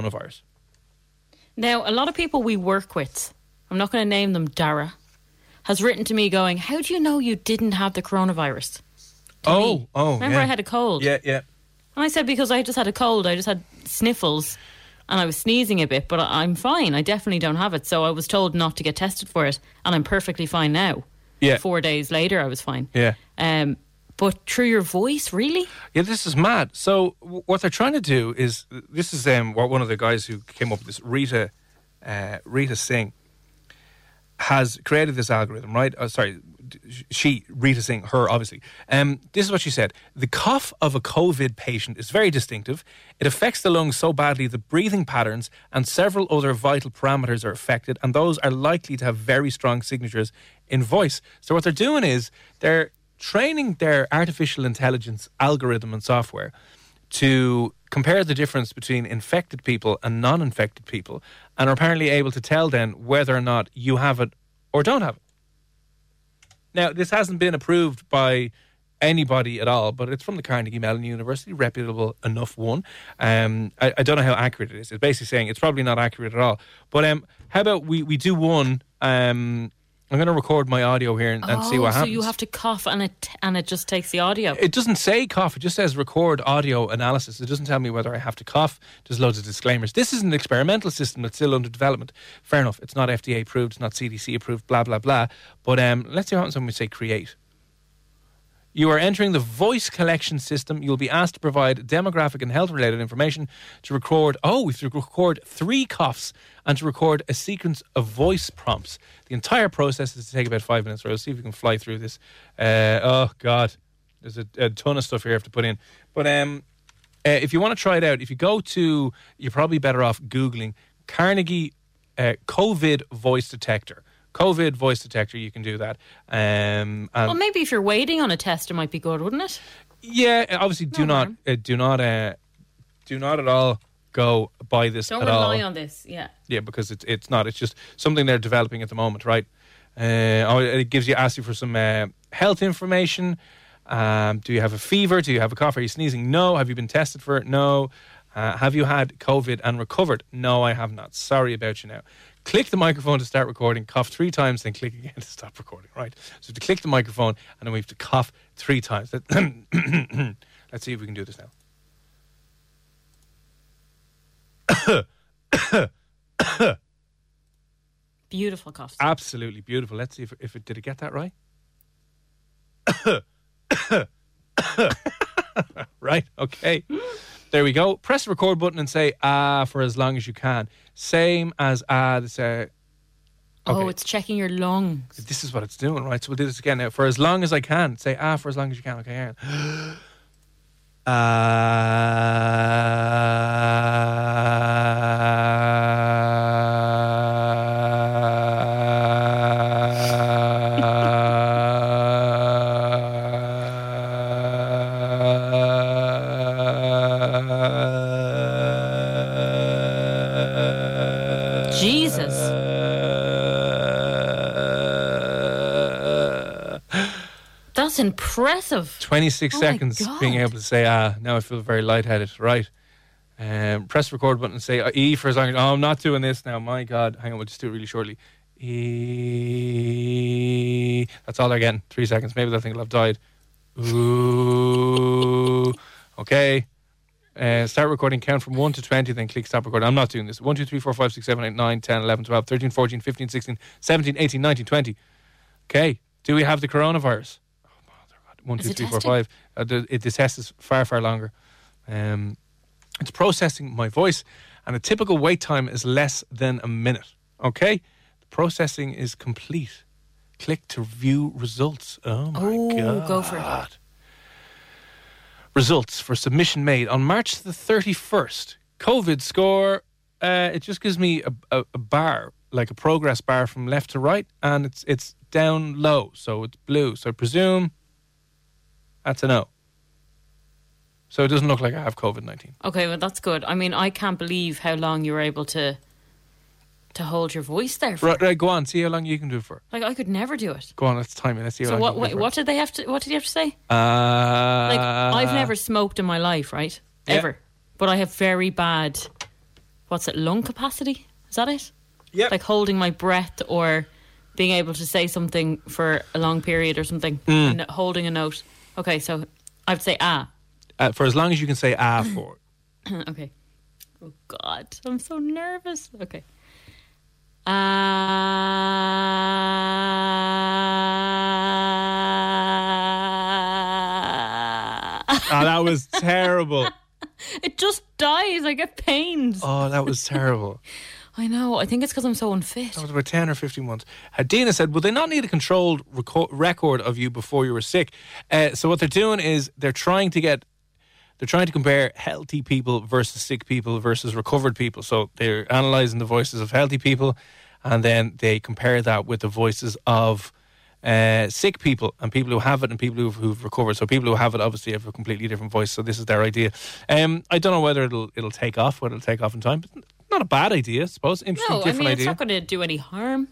Coronavirus. Now, a lot of people we work with, I'm not going to name them Dara, has written to me going, How do you know you didn't have the coronavirus? To Oh, me. oh, Remember, yeah. I had a cold. Yeah, yeah. And I said, Because I just had a cold, I just had sniffles and I was sneezing a bit, but I- I'm fine. I definitely don't have it. So I was told not to get tested for it, and I'm perfectly fine now. Yeah. Four days later, I was fine. Yeah. Um, but through your voice, really? Yeah, this is mad. So w- what they're trying to do is this is um what one of the guys who came up with this Rita uh, Rita Singh has created this algorithm, right? Uh, sorry, she Rita Singh, her obviously. Um, this is what she said: the cough of a COVID patient is very distinctive. It affects the lungs so badly that breathing patterns and several other vital parameters are affected, and those are likely to have very strong signatures in voice. So what they're doing is they're training their artificial intelligence algorithm and software to compare the difference between infected people and non-infected people and are apparently able to tell then whether or not you have it or don't have it. Now, this hasn't been approved by anybody at all, but it's from the Carnegie Mellon University, reputable enough one. Um, I, I don't know how accurate it is. It's basically saying it's probably not accurate at all. But um, how about we, we do one? Um, I'm going to record my audio here and, and see oh, what so happens. you have to cough and it and it just takes the audio. It doesn't say cough. It just says record audio analysis. It doesn't tell me whether I have to cough. There's loads of disclaimers. This is an experimental system that's still under development. Fair enough. It's not FDA approved. It's not CDC approved. Blah blah blah. But um, let's see what happens when we say create. You are entering the voice collection system. You'll be asked to provide demographic and health related information to record. Oh, we have to record three coughs and to record a sequence of voice prompts. The entire process is to take about five minutes. Or I'll see if we can fly through this. Uh, oh God, there's a, a ton of stuff here I have to put in. But um, uh, if you want to try it out, if you go to, you're probably better off googling Carnegie uh, COVID voice detector. COVID voice detector, you can do that. Um, and Well, maybe if you're waiting on a test, it might be good, wouldn't it? yeah, obviously, do No not, uh, do not, uh, do not at all go by this Don't rely all. on this. Yeah. Yeah, because it's it's not. It's just something they're developing at the moment, right? Uh, oh, it gives you asks you for some uh, health information. Um, do you have a fever? Do you have a cough? Are you sneezing? No. Have you been tested for it? No. Uh, have you had COVID and recovered? No, I have not. Sorry about you now. Click the microphone to start recording, cough three times, then click again to stop recording, right? So to click the microphone, and then we have to cough three times. Let- Let's see if we can do this now. Beautiful cough. Absolutely beautiful. Let's see if, if it did it get that right. right. Okay. There we go. Press the record button and say ah for as long as you can. Same as ah. Uh, Oh, it's checking your lungs. this is what it's doing, right? So we'll do this again now. For as long as I can. Say ah for as long as you can. Okay. Aaron. Jesus. Impressive. 26 Oh seconds being able to say, ah, now I feel very lightheaded. Right. Um, press record button and say E for as long as, oh, I'm not doing this now. My God. Hang on, we'll just do it really shortly. E. That's all they're getting. Three seconds. Maybe that thing will have died. Ooh. Okay. Uh, start recording, count from 1 to 20, then click stop recording. I'm not doing this. 1, 2, 3, 4, 5, 6, 7, 8, 9, 10, 11, 12, 13, 14, 15, 16, 17, 18, 19, 20. Okay. Do we have the coronavirus? Bother God. 1, 2, it 3, 4, testing? 5. Uh, the, it, the test is far, far longer. Um, it's processing my voice, and a typical wait time is less than a minute. Okay? The processing is complete. Click to view results. Oh, my Oh, God. go for it. Results for submission made on March the 31st. COVID score, uh, it just gives me a, a, a bar, like a progress bar from left to right, and it's it's down low, so it's blue. So I presume that's a no. So it doesn't look like I have COVID 19. Okay, well that's good. I mean, I can't believe how long you were able to to hold your voice there. For. Right, right, go on, see how long you can do it for. Like I could never do it. Go on, let's time it. Let's see how So long what? you can What, do what did they have to? What did you have to say? Uh, Like I've never smoked in my life, right? Yeah. Ever. But I have very bad. What's it? Lung capacity? Is that it? Yeah. Like holding my breath or being able to say something for a long period or something. Mm. And holding a note. Okay, so I would say ah. uh, for as long as you can say ah for. okay. Oh God, I'm so nervous. Okay. Ah. oh, that was terrible. it just dies. I get pains. Oh, that was terrible. I know. I think it's because I'm so unfit. That was about 10 or 15 months. Uh, Dina said, Would they not need a controlled reco- record of you before you were sick? Uh, so, what they're doing is they're trying to get. They're trying to compare healthy people versus sick people versus recovered people. So they're analysing the voices of healthy people and then they compare that with the voices of uh, sick people and people who have it and people who've, who've recovered. So people who have it obviously have a completely different voice. So this is their idea. Um, I don't know whether it'll it'll take off, whether it'll take off in time, but not a bad idea, I suppose. Interesting, No, I different mean it's not going to do any harm.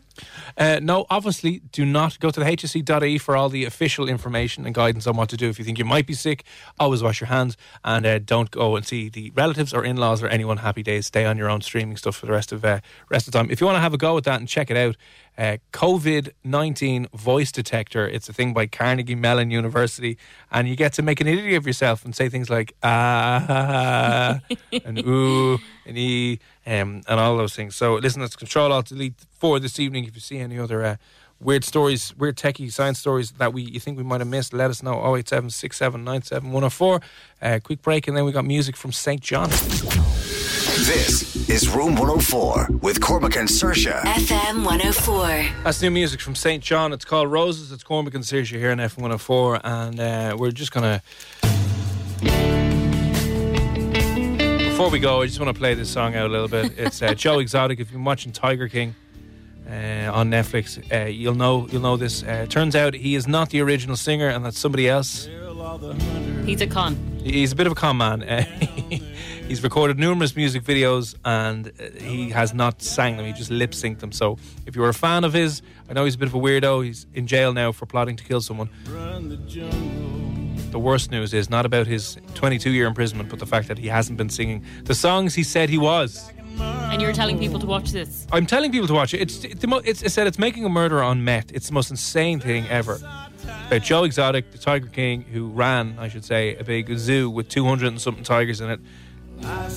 Uh, no, obviously, do not go to the hse.ie for all the official information and guidance on what to do. If you think you might be sick, always wash your hands and uh, don't go and see the relatives or in laws or anyone. Happy days. Stay on your own streaming stuff for the rest of uh, rest of the time. If you want to have a go at that and check it out, uh, COVID 19 voice detector. It's a thing by Carnegie Mellon University, and you get to make an idiot of yourself and say things like ah and ooh and e um, and all those things. So listen, let's control alt delete for this evening. If you see any other uh, weird stories, weird techie science stories that we you think we might have missed, let us know. 087 104. Uh, quick break, and then we got music from St. John. This is Room 104 with Cormac and Saoirse. FM 104. That's new music from St. John. It's called Roses. It's Cormac and Saoirse here on FM 104, and uh, we're just gonna. Before we go, I just want to play this song out a little bit. It's uh, Joe Exotic. If you've been watching Tiger King, uh, on Netflix. Uh, you'll know you'll know this. Uh, turns out he is not the original singer, and that's somebody else. He's a con. He's a bit of a con man. Uh, he's recorded numerous music videos, and uh, he has not sang them. He just lip synced them. So, if you're a fan of his, I know he's a bit of a weirdo. He's in jail now for plotting to kill someone. The worst news is not about his 22 year imprisonment, but the fact that he hasn't been singing the songs he said he was. And you're telling people to watch this. I'm telling people to watch it. It's the mo- it's, it said it's making a murder on Met. It's the most insane thing ever. About Joe Exotic, the Tiger King, who ran, I should say, a big zoo with 200 and something tigers in it. Ah,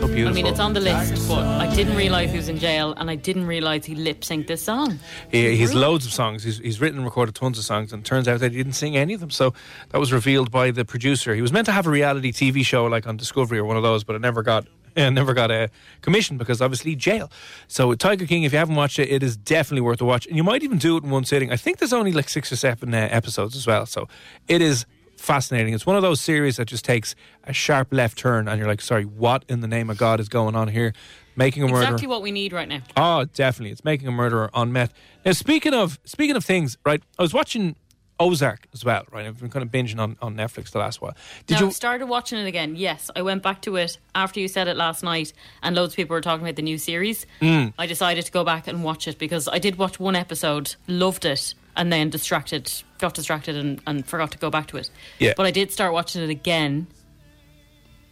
so beautiful. I mean, it's on the list, but I didn't realise he was in jail, and I didn't realise he lip synced this song. He, he's loads of songs. He's, he's written and recorded tons of songs, and it turns out that he didn't sing any of them. So that was revealed by the producer. He was meant to have a reality TV show like on Discovery or one of those, but it never got. It never got a commission because obviously jail. So Tiger King, if you haven't watched it, it is definitely worth a watch, and you might even do it in one sitting. I think there's only like six or seven uh, episodes as well, so it is fascinating. It's one of those series that just takes a sharp left turn, and you're like, sorry, what in the name of God is going on here? Making a murderer. Exactly what we need right now. Oh, definitely. It's making a murderer on meth. Now, speaking of speaking of things, right? I was watching Ozark as well, right? I've been kind of binging on, on Netflix the last while. Did now, you? started watching it again. Yes, I went back to it after you said it last night, and loads of people were talking about the new series. Mm. I decided to go back and watch it because I did watch one episode, loved it, and then distracted, got distracted, and, and forgot to go back to it. Yeah. But I did start watching it again.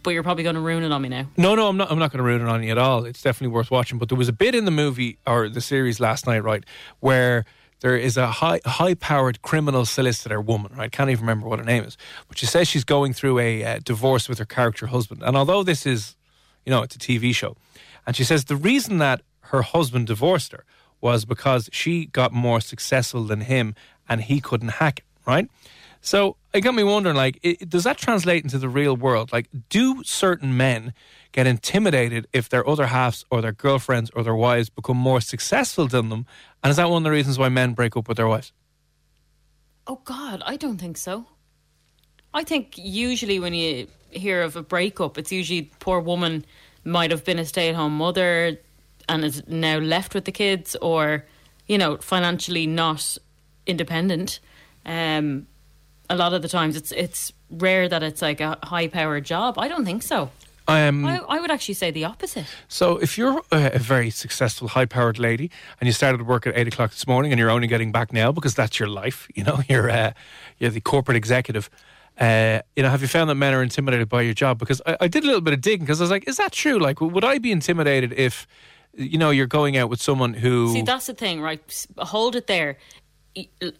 But you're probably going to ruin it on me now. No, no, I'm not. I'm not going to ruin it on you at all. It's definitely worth watching. But there was a bit in the movie or the series last night, right, where there is a high, high-powered criminal solicitor woman. Right, can't even remember what her name is, but she says she's going through a uh, divorce with her character husband. And although this is, you know, it's a TV show, and she says the reason that her husband divorced her was because she got more successful than him, and he couldn't hack it. Right. So it got me wondering, like, it, does that translate into the real world? Like, do certain men get intimidated if their other halves or their girlfriends or their wives become more successful than them? And is that one of the reasons why men break up with their wives? Oh God, I don't think so. I think usually when you hear of a breakup, it's usually poor woman might have been a stay-at-home mother and is now left with the kids, or you know, financially not independent. Um, a lot of the times, it's it's rare that it's like a high-powered job. I don't think so. Um, I, I would actually say the opposite. So, if you're a, a very successful, high-powered lady and you started work at eight o'clock this morning and you're only getting back now because that's your life, you know, you're uh, you're the corporate executive. Uh, you know, have you found that men are intimidated by your job? Because I, I did a little bit of digging because I was like, is that true? Like, would I be intimidated if, you know, you're going out with someone who? See, that's the thing, right? Hold it there.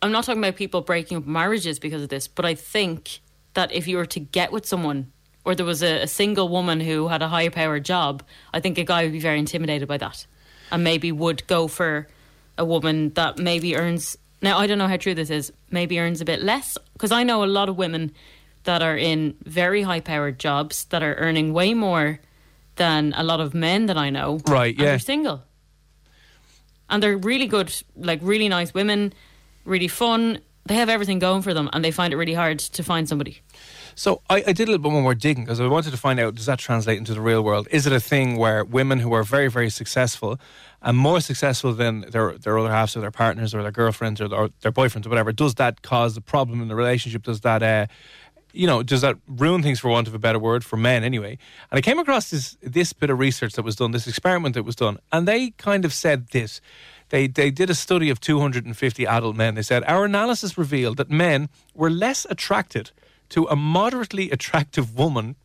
I'm not talking about people breaking up marriages because of this, but I think that if you were to get with someone or there was a, a single woman who had a high powered job, I think a guy would be very intimidated by that and maybe would go for a woman that maybe earns. Now, I don't know how true this is, maybe earns a bit less because I know a lot of women that are in very high powered jobs that are earning way more than a lot of men that I know. Right, yeah. They're single. And they're really good, like really nice women, really fun. They have everything going for them and they find it really hard to find somebody. So I, I did a little bit more digging because I wanted to find out does that translate into the real world? Is it a thing where women who are very very successful and more successful than their their other halves or their partners or their girlfriends or their, or their boyfriends or whatever, does that cause a problem in the relationship? Does that uh, you know, does that ruin things for want of a better word for men anyway? And I came across this this bit of research that was done, this experiment that was done, and they kind of said this. They they did a study of 250 adult men. They said our analysis revealed that men were less attracted to a moderately attractive woman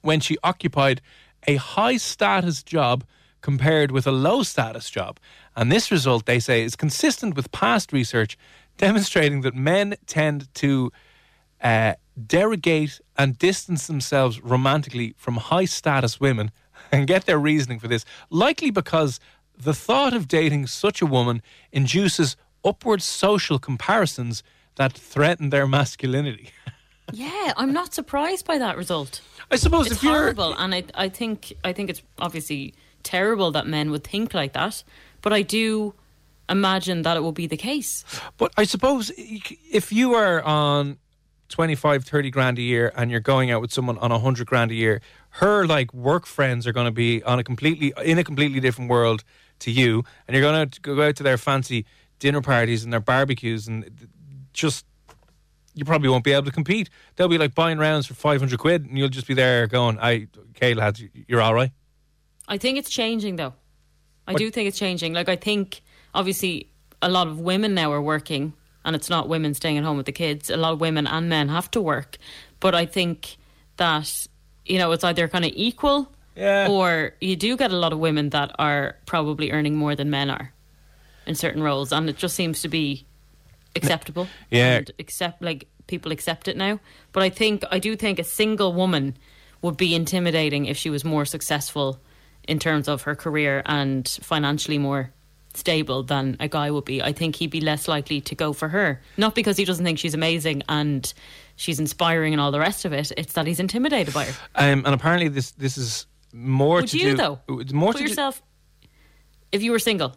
when she occupied a high status job compared with a low status job. And this result, they say, is consistent with past research demonstrating that men tend to uh, derogate and distance themselves romantically from high status women and get their reasoning for this, likely because the thought of dating such a woman induces upward social comparisons that threaten their masculinity. Yeah, I'm not surprised by that result. I suppose it's if you're horrible, and I, I think, I think it's obviously terrible that men would think like that. But I do imagine that it will be the case. But I suppose if you are on 25, 30 grand a year and you're going out with someone on 100 grand a year, her like work friends are going to be on a completely in a completely different world to you and you're going to go out to their fancy dinner parties and their barbecues and just you probably won't be able to compete. They'll be like buying rounds for 500 quid and you'll just be there going, "I okay lads, you're all right." I think it's changing though. I What- do think it's changing. Like I think obviously a lot of women now are working and it's not women staying at home with the kids. A lot of women and men have to work. But I think that you know, it's either kind of equal Yeah. or you do get a lot of women that are probably earning more than men are in certain roles and it just seems to be acceptable. Yeah. And accept like people accept it now. But I think I do think a single woman would be intimidating if she was more successful in terms of her career and financially more stable than a guy would be. I think he'd be less likely to go for her. Not because he doesn't think she's amazing and she's inspiring and all the rest of it. It's that he's intimidated by her. Um, and apparently this this is more Would to you do though? more Put to do, yourself if you were single.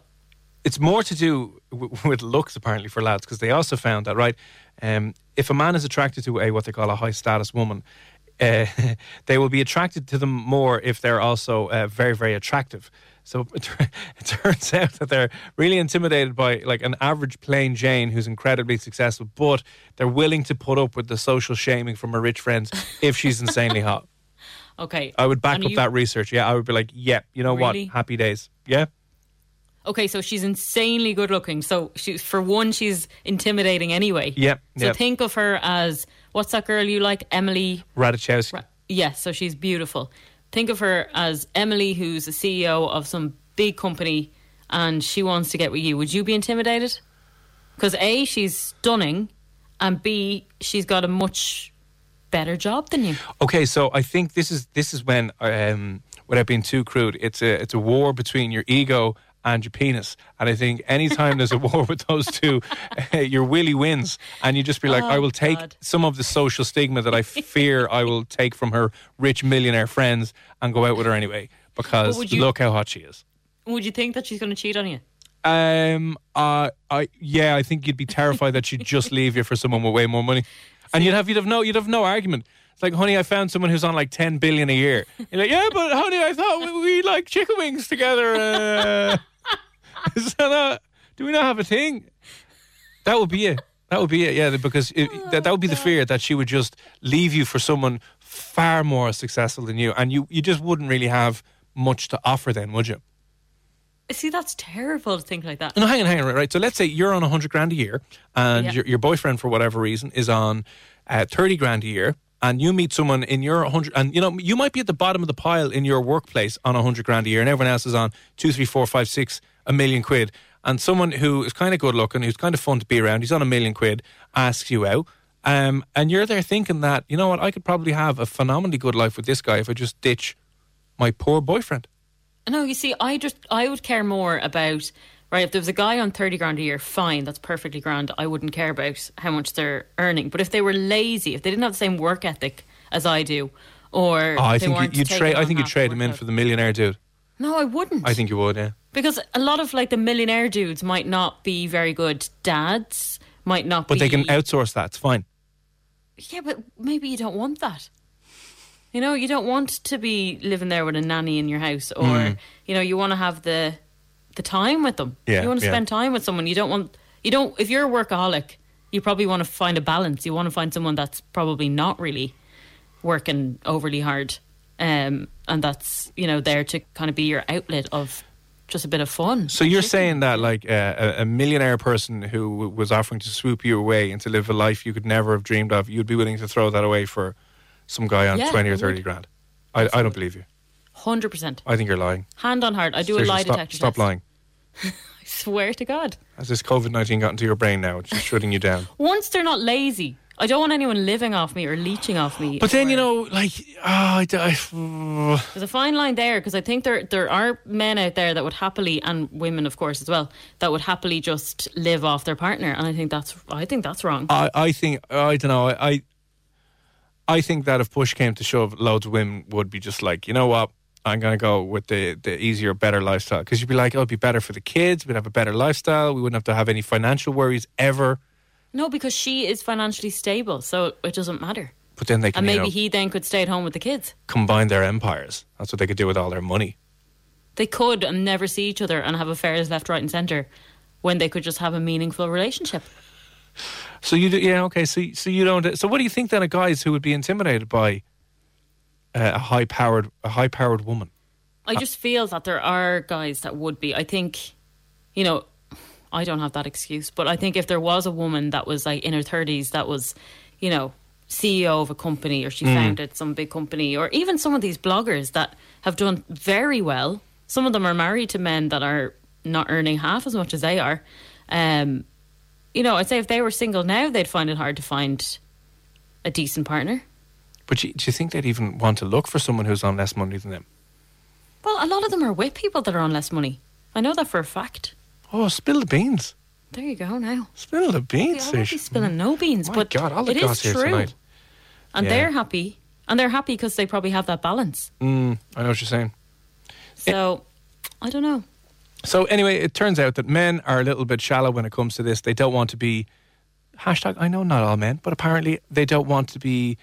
it's more to do w- with looks apparently for lads because they also found that right um, if a man is attracted to a what they call a high status woman uh, they will be attracted to them more if they're also uh, very very attractive so it, it turns out that they're really intimidated by like an average plain Jane who's incredibly successful but they're willing to put up with the social shaming from her rich friends if she's insanely hot Okay. I would back And up you- that research yeah I would be like yeah you know Really? what happy days yeah Okay, so she's insanely good looking. So she, for one, she's intimidating anyway. Yep, So yep. think of her as what's that girl you like, Emily? Ratajkowski Ra- Yes, so she's beautiful. Think of her as Emily, who's the CEO of some big company, and she wants to get with you. Would you be intimidated? Because a, she's stunning, and b, she's got a much better job than you. Okay, so I think this is this is when, um, without being too crude, it's a it's a war between your ego and your penis, and I think anytime there's a war with those two, your willy wins, and you just be like, Oh, I will take God. some of the social stigma that I fear I will take from her rich millionaire friends and go out with her anyway because you- look how hot she is. Would you think that she's going to cheat on you? Um, uh, I yeah, I think you'd be terrified that she'd just leave you for someone with way more money, and you'd have you'd have no you'd have no argument. It's like, honey, I found someone who's on like ten billion a year. You're like, yeah, but honey, I thought we, we like chicken wings together. Uh, is that not, do we not have a thing? That would be it. That would be it. Yeah, because it, that that would be the fear that she would just leave you for someone far more successful than you, and you you just wouldn't really have much to offer then, would you? See, that's terrible to think like that. No, hang on, hang on, right, right. So let's say you're on 100 grand a year and Yeah. your, your boyfriend, for whatever reason, is on uh, 30 grand a year and you meet someone in your 100, and you know, you might be at the bottom of the pile in your workplace on 100 grand a year and everyone else is on two, three, four, five, six, a million quid. And someone who is kind of good looking, who's kind of fun to be around, he's on a million quid, asks you out. Um, and you're there thinking that, you know what, I could probably have a phenomenally good life with this guy if I just ditch my poor boyfriend. No, you see, I just I would care more about right. If there was a guy on thirty grand a year, fine, that's perfectly grand. I wouldn't care about how much they're earning. But if they were lazy, if they didn't have the same work ethic as I do, or Oh, I think you, you'd trade. I think you'd trade him in for the millionaire dude. No, I wouldn't. I think you would, yeah. because a lot of like the millionaire dudes might not be very good dads. Might not, But be. they can outsource that. It's fine. Yeah, but maybe you don't want that. You know, you don't want to be living there with a nanny in your house, or you know, you want to have the the time with them. Yeah, you want to yeah. spend time with someone. You don't want you don't. If you're a workaholic, you probably want to find a balance. You want to find someone that's probably not really working overly hard, um, and that's you know there to kind of be your outlet of just a bit of fun. So you're saying that like uh, a, millionaire person who w- was offering to swoop you away and to live a life you could never have dreamed of, you'd be willing to throw that away for some guy on Yeah, twenty or thirty grand? I, I don't believe you. Hundred percent, I think you're lying. hand on heart. I do Seriously, a lie stop, detector Stop test. lying. I swear to God. Has this COVID nineteen got into your brain now? It's just shutting you down. Once they're not lazy, I don't want anyone living off me or leeching off me. But then you know, like, oh, I, I- there's a fine line there because I think there there are men out there that would happily, and women of course as well, that would happily just live off their partner, and I think that's I think that's wrong. I, I think I don't know. I, I think that if push came to shove, loads of women would be just like, you know what, I'm gonna go with the the easier, better lifestyle because you'd be like, oh, it'd be better for the kids. We'd have a better lifestyle. We wouldn't have to have any financial worries ever. No, because she is financially stable, so it doesn't matter. But then they can And you maybe know, he then could stay at home with the kids. combine their empires. That's what they could do with all their money. They could and never see each other and have affairs left, right, and centre when they could just have a meaningful relationship. So you do, yeah, okay. So so you don't. So what do you think then of guys who would be intimidated by uh, a high powered a high powered woman? I just feel that there are guys that would be. I think, you know, I don't have that excuse, but I think if there was a woman that was like in her 30s that was, you know, CEO of a company or she founded some big company or even some of these bloggers that have done very well. Some of them are married to men that are not earning half as much as they are. Um, you know, I'd say if they were single now, they'd find it hard to find a decent partner. But you, do you think they'd even want to look for someone who's on less money than them? Well, a lot of them are with people that are on less money. I know that for a fact. Oh, spill the beans! There you go now. Spill the beans, won't be spilling no beans, My but God, all the it is here true. tonight. And Yeah. they're happy. And they're happy because they probably have that balance. Mm, I know what you're saying. So, I don't know. So anyway, it turns out that men are a little bit shallow when it comes to this. They don't want to be hashtag. I know not all men, but apparently they don't want to be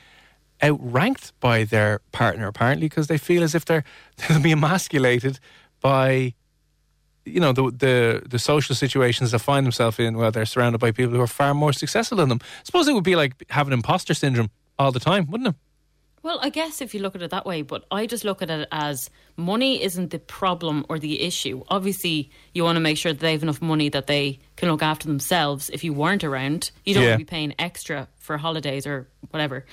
outranked by their partner. Apparently, because they feel as if they're they'll be emasculated by you know the the the social situations they find themselves in where they're surrounded by people who are far more successful than them. I suppose it would be like having imposter syndrome all the time, wouldn't it? Well, I guess if you look at it that way, but I just look at it as money isn't the problem or the issue. Obviously, you want to make sure that they have enough money that they can look after themselves if you weren't around. You don't Yeah. want to be paying extra for holidays or whatever,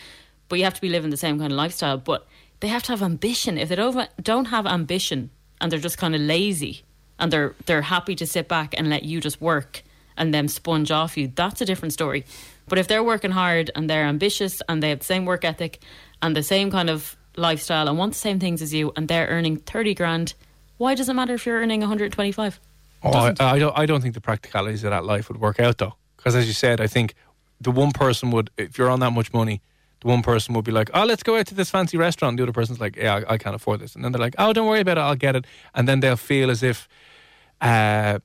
but you have to be living the same kind of lifestyle. But they have to have ambition. If they don't don't have ambition and they're just kind of lazy and they're they're happy to sit back and let you just work and them sponge off you, that's a different story. But if they're working hard and they're ambitious and they have the same work ethic and the same kind of lifestyle and want the same things as you and they're earning 30 grand, why does it matter if you're earning 125? Oh, I, I don't. I don't think the practicalities of that life would work out though, because as you said, I think the one person would, if you're on that much money, the one person would be like, "Oh, let's go out to this fancy restaurant." The other person's like, "Yeah, I, I can't afford this," and then they're like, "Oh, don't worry about it, I'll get it," and then they'll feel as if, uh,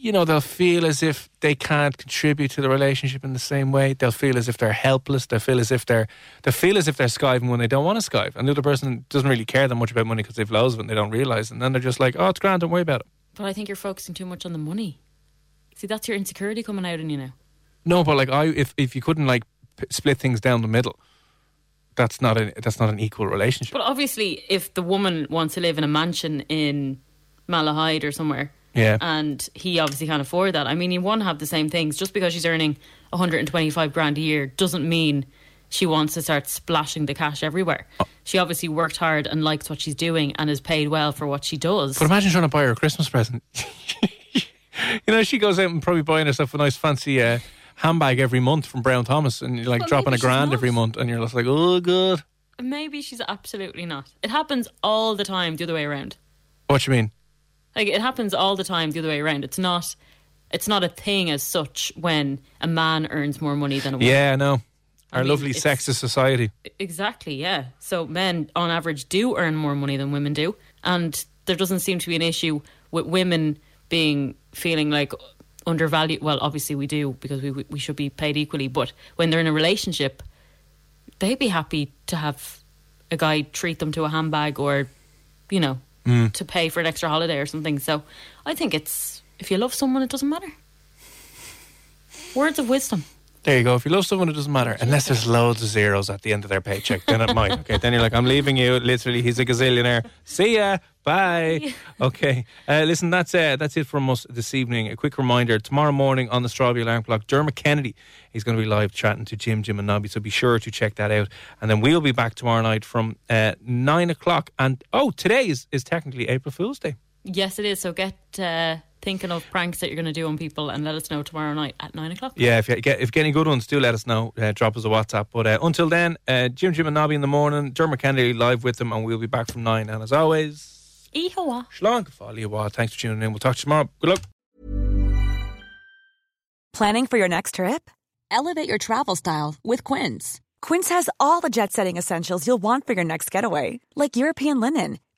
you know, they'll feel as if they can't contribute to the relationship in the same way. They'll feel as if they're helpless. They'll feel as if they're they feel as if they're skiving when they don't want to skive, and the other person doesn't really care that much about money because they've loads of it and they don't realize, and then they're just like, "Oh, it's grand, don't worry about it." But I think you're focusing too much on the money. See, that's your insecurity coming out in you now. No, but like I, if if you couldn't like p- split things down the middle, that's not a that's not an equal relationship. But obviously, if the woman wants to live in a mansion in Malahide or somewhere, Yeah. and he obviously can't afford that. I mean, you want to have the same things. Just because she's earning 125 grand a year doesn't mean she wants to start splashing the cash everywhere. Oh. She obviously worked hard and likes what she's doing and is paid well for what she does. But imagine trying to buy her a Christmas present. you know, she goes out and probably buying herself a nice fancy uh, handbag every month from Brown Thomas, and you're like Well, dropping a grand not. every month, and you're just like, oh, good. Maybe she's absolutely not. It happens all the time the other way around. What do you mean? Like it happens all the time the other way around. It's not it's not a thing as such when a man earns more money than a woman. Yeah, no. Our mean, lovely sexist society. Exactly, yeah. So men on average do earn more money than women do. And there doesn't seem to be an issue with women being feeling like undervalued. Well, obviously we do because we we should be paid equally, but when they're in a relationship, they'd be happy to have a guy treat them to a handbag or you know, Mm. to pay for an extra holiday or something. So I think it's if you love someone it doesn't matter. Words of wisdom. There you go. If you love someone, it doesn't matter. Unless there's loads of zeros at the end of their paycheck, then it might. Okay, then you're like, I'm leaving you. Literally, he's a gazillionaire. See ya. Bye. Okay. Uh, listen, that's uh, that's it from us this evening. A quick reminder: tomorrow morning on the Strawberry Alarm Clock, Dermot Kennedy is going to be live chatting to Jim, Jim, and Nobby. So be sure to check that out. And then we'll be back tomorrow night from uh, nine o'clock. And oh, today is, is technically April Fool's Day. Yes, it is. So get uh, thinking of pranks that you're going to do on people and let us know tomorrow night at nine o'clock. Yeah, if you get if you get any good ones, do let us know. Uh, drop us a WhatsApp. But uh, until then, uh, Jim, Jim, and Nobby in the morning. Dermot Kennedy live with them, and we'll be back from nine. And as always, Ihawa. Shlong, Folly Thanks for tuning in. We'll talk to you tomorrow. Good luck. Planning for your next trip? Elevate your travel style with Quince. Quince has all the jet setting essentials you'll want for your next getaway, like European linen,